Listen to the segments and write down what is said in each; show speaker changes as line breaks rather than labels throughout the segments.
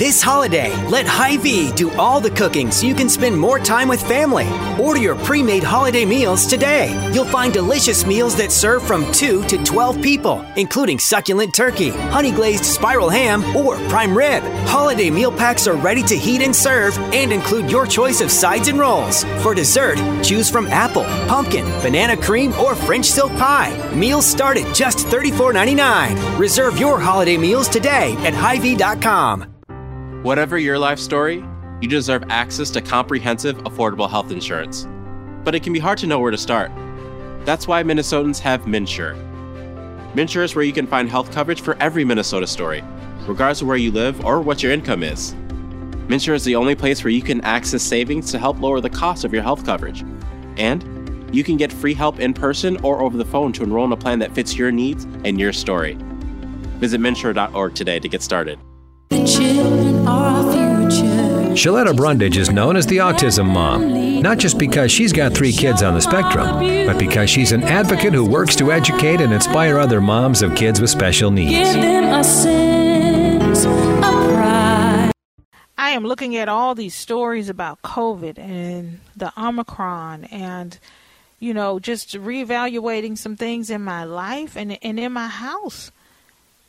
This holiday, let Hy-Vee do all the cooking so you can spend more time with family. Order your pre-made holiday meals today. You'll find delicious meals that serve from 2 to 12 people, including succulent turkey, honey glazed spiral ham, or prime rib. Holiday meal packs are ready to heat and serve and include your choice of sides and rolls. For dessert, choose from apple, pumpkin, banana cream, or French silk pie. Meals start at just $34.99. Reserve your holiday meals today at Hy-Vee.com.
Whatever your life story, you deserve access to comprehensive, affordable health insurance. But it can be hard to know where to start. That's why Minnesotans have MNsure. MNsure is where you can find health coverage for every Minnesota story, regardless of where you live or what your income is. MNsure is the only place where you can access savings to help lower the cost of your health coverage. And you can get free help in person or over the phone to enroll in a plan that fits your needs and your story. Visit MNsure.org today to get started.
Sheletta Brundidge is known as the Autism Mom, not just because she's got three kids on the spectrum, but because she's an advocate who works to educate and inspire other moms of kids with special needs.
I am looking at all these stories about COVID and the Omicron and you know, just reevaluating some things in my life and and in my house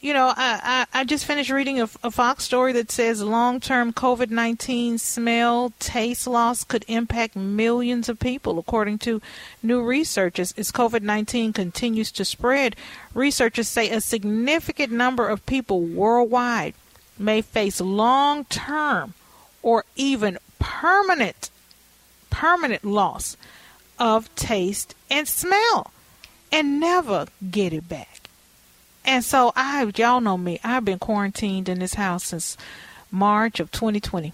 you know, I, I, I, just finished reading a, a Fox story that says long term COVID 19 smell taste loss could impact millions of people, according to new research. As, as COVID 19 continues to spread, researchers say a significant number of people worldwide may face long term or even permanent permanent loss of taste and smell and never get it back. And so I, y'all know me, I've been quarantined in this house since March of 2020.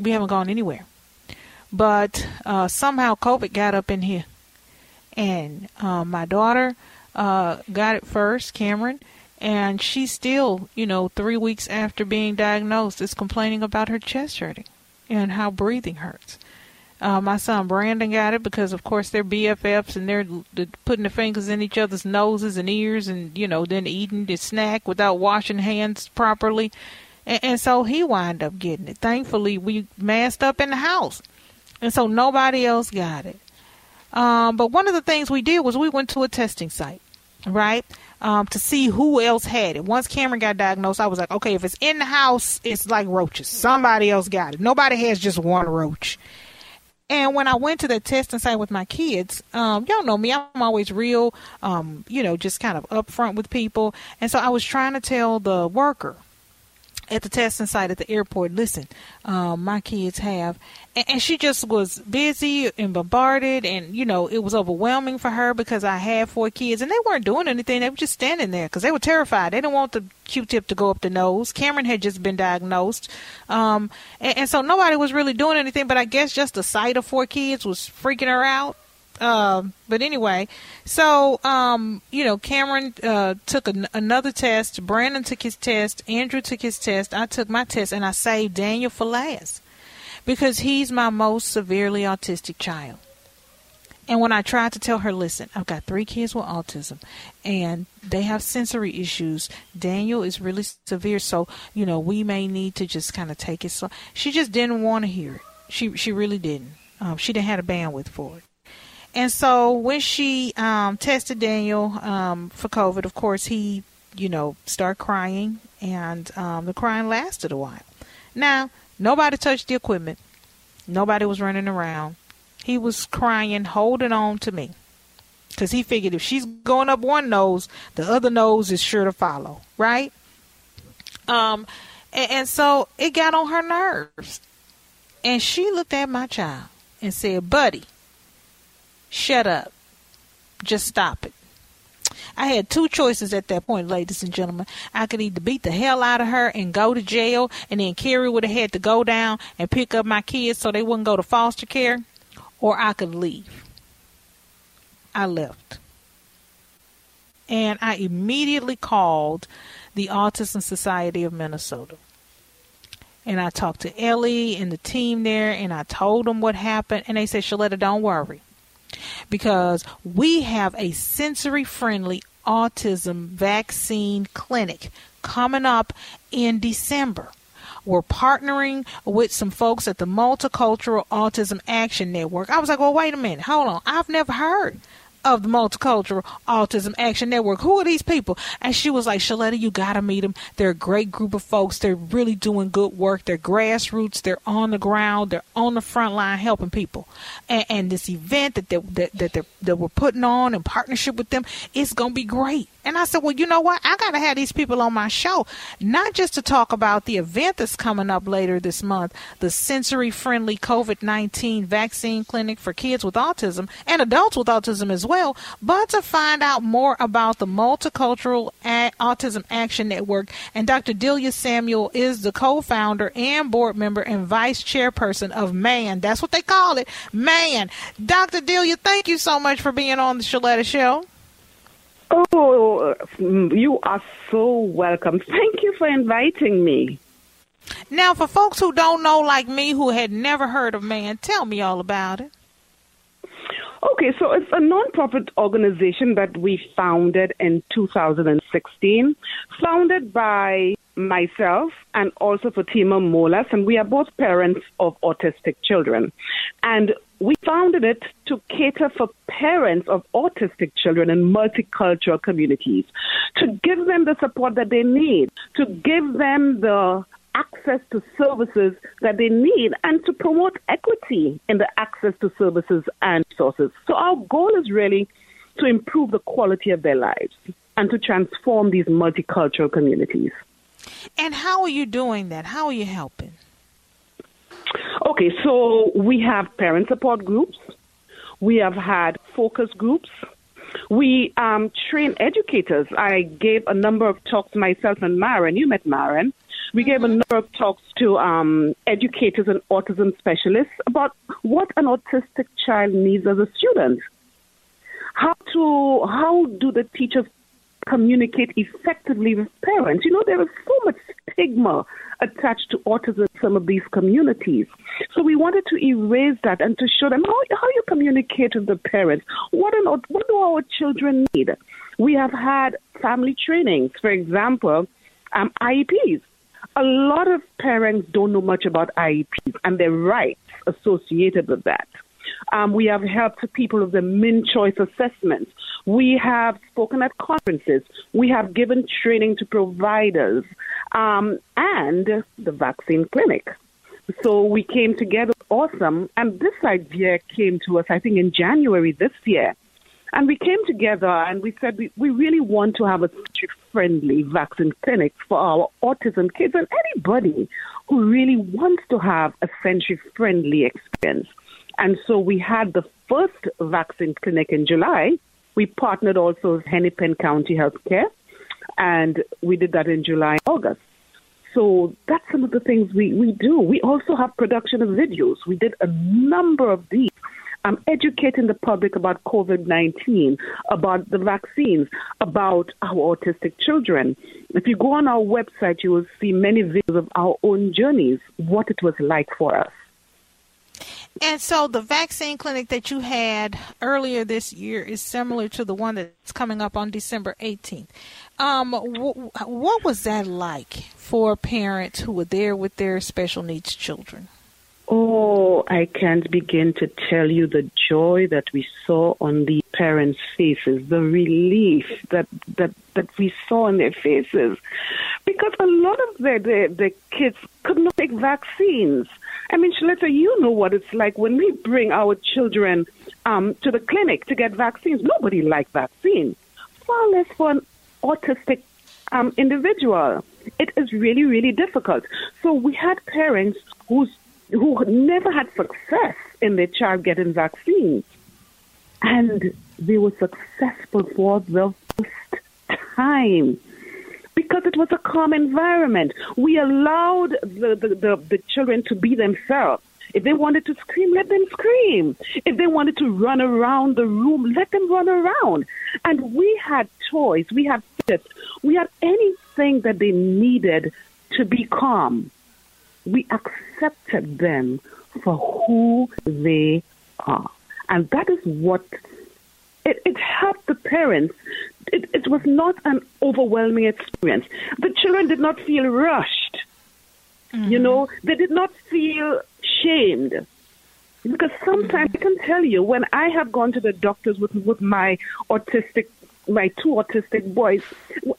We haven't gone anywhere. But uh, somehow COVID got up in here. And uh, my daughter uh, got it first, Cameron, and she still, you know, three weeks after being diagnosed, is complaining about her chest hurting and how breathing hurts. Uh, my son Brandon got it because, of course, they're BFFs and they're putting their fingers in each other's noses and ears, and you know, then eating the snack without washing hands properly, and, and so he wound up getting it. Thankfully, we masked up in the house, and so nobody else got it. Um, but one of the things we did was we went to a testing site, right? Um, to see who else had it. Once Cameron got diagnosed, I was like, okay, if it's in the house, it's like roaches. Somebody else got it. Nobody has just one roach. And when I went to the testing site with my kids, um, y'all know me, I'm always real, um, you know, just kind of upfront with people. And so I was trying to tell the worker at the testing site at the airport, listen, um, my kids have, and, and, she just was busy and bombarded, and you know it was overwhelming for her because I had four kids, and they weren't doing anything; they were just standing there because they were terrified. They didn't want the Q-tip to go up the nose. Cameron had just been diagnosed, um, and, and so nobody was really doing anything. But I guess just the sight of four kids was freaking her out. Um, but anyway, so um, you know, Cameron uh, took an, another test. Brandon took his test. Andrew took his test. I took my test, and I saved Daniel for last because he's my most severely autistic child. And when I tried to tell her, listen, I've got three kids with autism and they have sensory issues. Daniel is really severe, so, you know, we may need to just kind of take it slow. She just didn't want to hear it. She, she really didn't. Um, she didn't have a bandwidth for it. And so when she um, tested Daniel um, for COVID, of course, he, you know, started crying, and um, the crying lasted a while. Now, nobody touched the equipment. Nobody was running around. He was crying, holding on to me. Because he figured if she's going up one nose, the other nose is sure to follow, right? Um, and, and so it got on her nerves. And she looked at my child and said, Buddy, Shut up. Just stop it. I had two choices at that point, ladies and gentlemen. I could either beat the hell out of her and go to jail, and then Carrie would have had to go down and pick up my kids so they wouldn't go to foster care, or I could leave. I left. And I immediately called the Autism Society of Minnesota. And I talked to Ellie and the team there, and I told them what happened, and they said, Sheletta, don't worry because we have a sensory friendly autism vaccine clinic coming up in December. We're partnering with some folks at the Multicultural Autism Action Network. I was like, well, wait a minute, hold on. I've never heard of the Multicultural Autism Action Network. Who are these people? And she was like, Sheletta, you got to meet them. They're a great group of folks. They're really doing good work. They're grassroots. They're on the ground. They're on the front line helping people. And, and this event that, they, that, that, they're, that we're putting on in partnership with them is going to be great. And I said, well, you know what? I got to have these people on my show, not just to talk about the event that's coming up later this month, the sensory friendly COVID 19 vaccine clinic for kids with autism and adults with autism as well, but to find out more about the Multicultural Autism Action Network. And Dr. Delia Samuel is the co founder and board member and vice chairperson of MAN. That's what they call it, MAN. Dr. Delia, thank you so much for being on the Sheletta Show.
Oh, you are so welcome. Thank you for inviting me.
Now, for folks who don't know, like me, who had never heard of MAN, tell me all about it.
Okay, so it's a nonprofit organization that we founded in 2016, founded by myself and also Fatima Molas, and we are both parents of autistic children. And we founded it to cater for parents of autistic children in multicultural communities, to give them the support that they need, to give them the access to services that they need, and to promote equity in the access to services and resources. So, our goal is really to improve the quality of their lives and to transform these multicultural communities.
And how are you doing that? How are you helping?
Okay, so we have parent support groups. We have had focus groups. We um, train educators. I gave a number of talks myself and Maren. You met Maren. We gave a number of talks to um, educators and autism specialists about what an autistic child needs as a student. How to how do the teachers communicate effectively with parents. You know, there is so much stigma attached to autism in some of these communities. So we wanted to erase that and to show them how, how you communicate with the parents. What, an, what do our children need? We have had family trainings, for example, um, IEPs. A lot of parents don't know much about IEPs and their rights associated with that. Um, we have helped people with the MnChoice assessments. We have spoken at conferences. We have given training to providers um, and the vaccine clinic. So we came together, awesome. And this idea came to us, I think, in January this year. And we came together and we said we, we really want to have a friendly vaccine clinic for our autism kids and anybody who really wants to have a sensory friendly experience. And so we had the first vaccine clinic in July. We partnered also with Hennepin County Healthcare, and we did that in July, and August. So that's some of the things we, we do. We also have production of videos. We did a number of these. I'm educating the public about COVID 19, about the vaccines, about our autistic children. If you go on our website, you will see many videos of our own journeys, what it was like for us.
And so the vaccine clinic that you had earlier this year is similar to the one that's coming up on December 18th. Um, wh- what was that like for parents who were there with their special needs children?
Oh, I can't begin to tell you the joy that we saw on the parents' faces, the relief that that that we saw on their faces, because a lot of the the, kids could not take vaccines. I mean, Sheletta, you know what it's like when we bring our children um, to the clinic to get vaccines. Nobody likes vaccines, far less for an autistic um, individual. It is really, really difficult. So we had parents who's, who never had success in their child getting vaccines, and they were successful for the first time because it was a calm environment. We allowed the, the, the, the, children to be themselves. If they wanted to scream, let them scream. If they wanted to run around the room, let them run around. And we had toys, we had tips, we had anything that they needed to be calm. We accepted them for who they are. And that is what it, it helped the parents it, it was not an overwhelming experience. The children did not feel rushed. Mm-hmm. You know, they did not feel shamed. Because sometimes mm-hmm. I can tell you, when I have gone to the doctors with, with my autistic, my two autistic boys,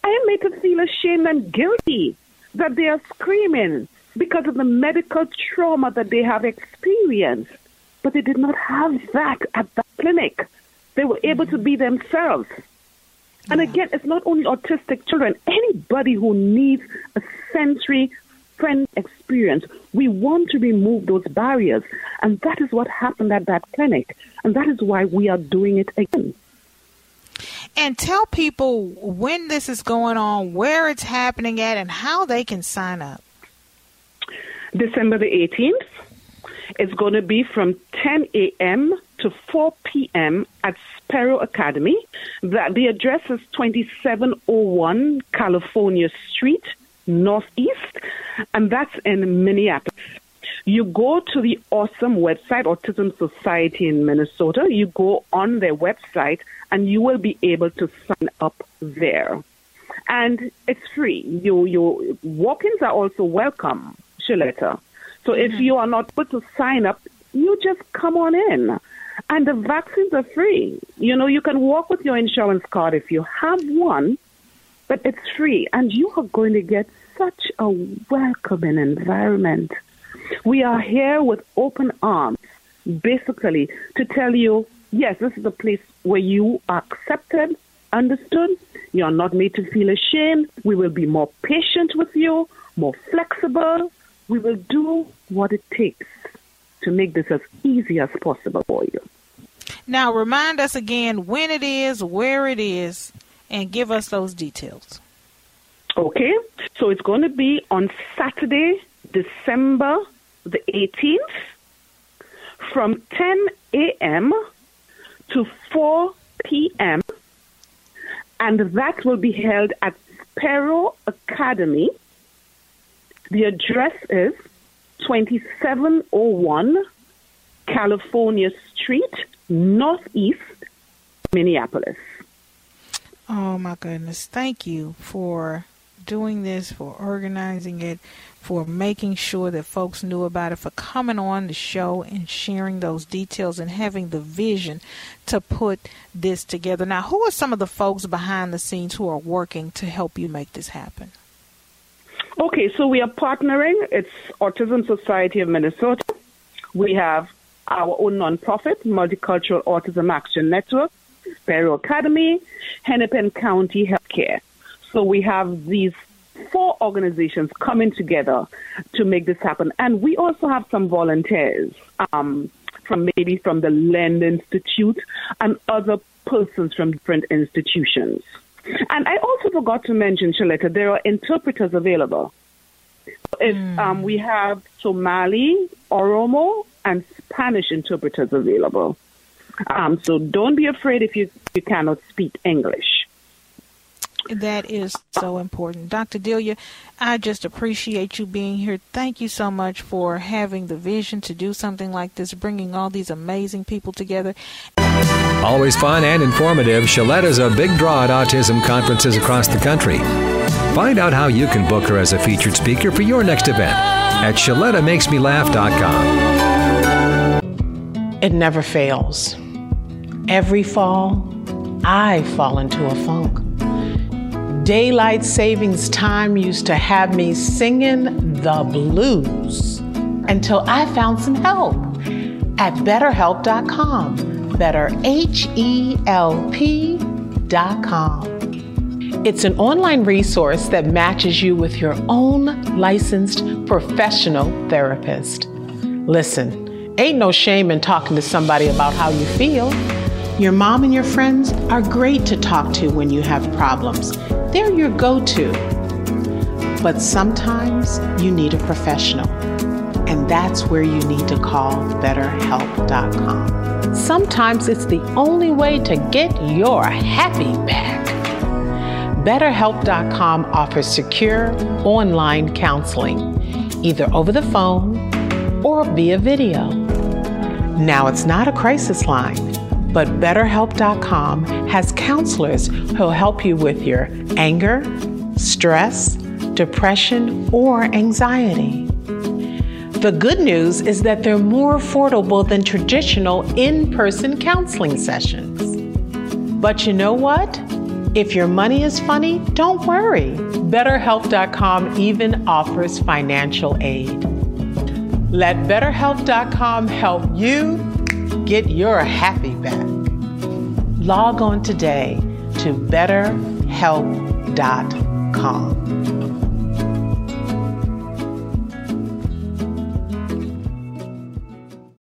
I am made to feel ashamed and guilty that they are screaming because of the medical trauma that they have experienced. But they did not have that at the clinic. They were able to be themselves. And again, it's not only autistic children, anybody who needs a sensory friend experience. We want to remove those barriers. And that is what happened at that clinic. And that is why we are doing it again.
And tell people when this is going on, where it's happening at, and how they can sign up.
December the 18th. It's going to be from 10 a.m. to 4 p.m. at Sparrow Academy. The, the address is 2701 California Street, Northeast, and that's in Minneapolis. You go to the awesome website, Autism Society in Minnesota. You go on their website and you will be able to sign up there. And it's free. Your you walk-ins are also welcome, Sheletta. So if mm-hmm. you are not able to sign up, you just come on in. And the vaccines are free. You know, you can walk with your insurance card if you have one, but it's free. And you are going to get such a welcoming environment. We are here with open arms, basically, to tell you yes, this is a place where you are accepted, understood. You are not made to feel ashamed. We will be more patient with you, more flexible. We will do what it takes to make this as easy as possible for you.
Now, remind us again when it is, where it is, and give us those details.
Okay, so it's going to be on Saturday, December the 18th, from 10 a.m. to 4 p.m., and that will be held at Sparrow Academy. The address is 2701 California Street, Northeast, Minneapolis.
Oh my goodness. Thank you for doing this, for organizing it, for making sure that folks knew about it, for coming on the show and sharing those details and having the vision to put this together. Now, who are some of the folks behind the scenes who are working to help you make this happen?
Okay, so we are partnering. It's Autism Society of Minnesota. We have our own nonprofit, Multicultural Autism Action Network, Sparrow Academy, Hennepin County Healthcare. So we have these four organizations coming together to make this happen. And we also have some volunteers um, from maybe from the LEND Institute and other persons from different institutions. And I also forgot to mention, Sheletta, there are interpreters available. If mm. um, we have Somali, Oromo, and Spanish interpreters available. Um, so don't be afraid if you, you cannot speak English.
That is so important. Dr. Delia, I just appreciate you being here. Thank you so much for having the vision to do something like this, bringing all these amazing people together.
Always fun and informative, Sheletta's a big draw at autism conferences across the country. Find out how you can book her as a featured speaker for your next event at ShelettaMakesMeLaugh.com.
It never fails. Every fall, I fall into a funk. Daylight savings time used to have me singing the blues until I found some help at betterhelp.com. Better H E L P.com. It's an online resource that matches you with your own licensed professional therapist. Listen, ain't no shame in talking to somebody about how you feel. Your mom and your friends are great to talk to when you have problems. They're your go to. But sometimes you need a professional, and that's where you need to call BetterHelp.com. Sometimes it's the only way to get your happy back. BetterHelp.com offers secure online counseling, either over the phone or via video. Now, it's not a crisis line but BetterHelp.com has counselors who'll help you with your anger, stress, depression, or anxiety. The good news is that they're more affordable than traditional in person counseling sessions. But you know what? If your money is funny, don't worry. BetterHelp.com even offers financial aid. Let BetterHelp.com help you get your happy back. Log on today to BetterHelp.com.